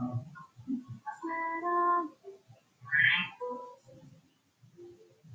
Um,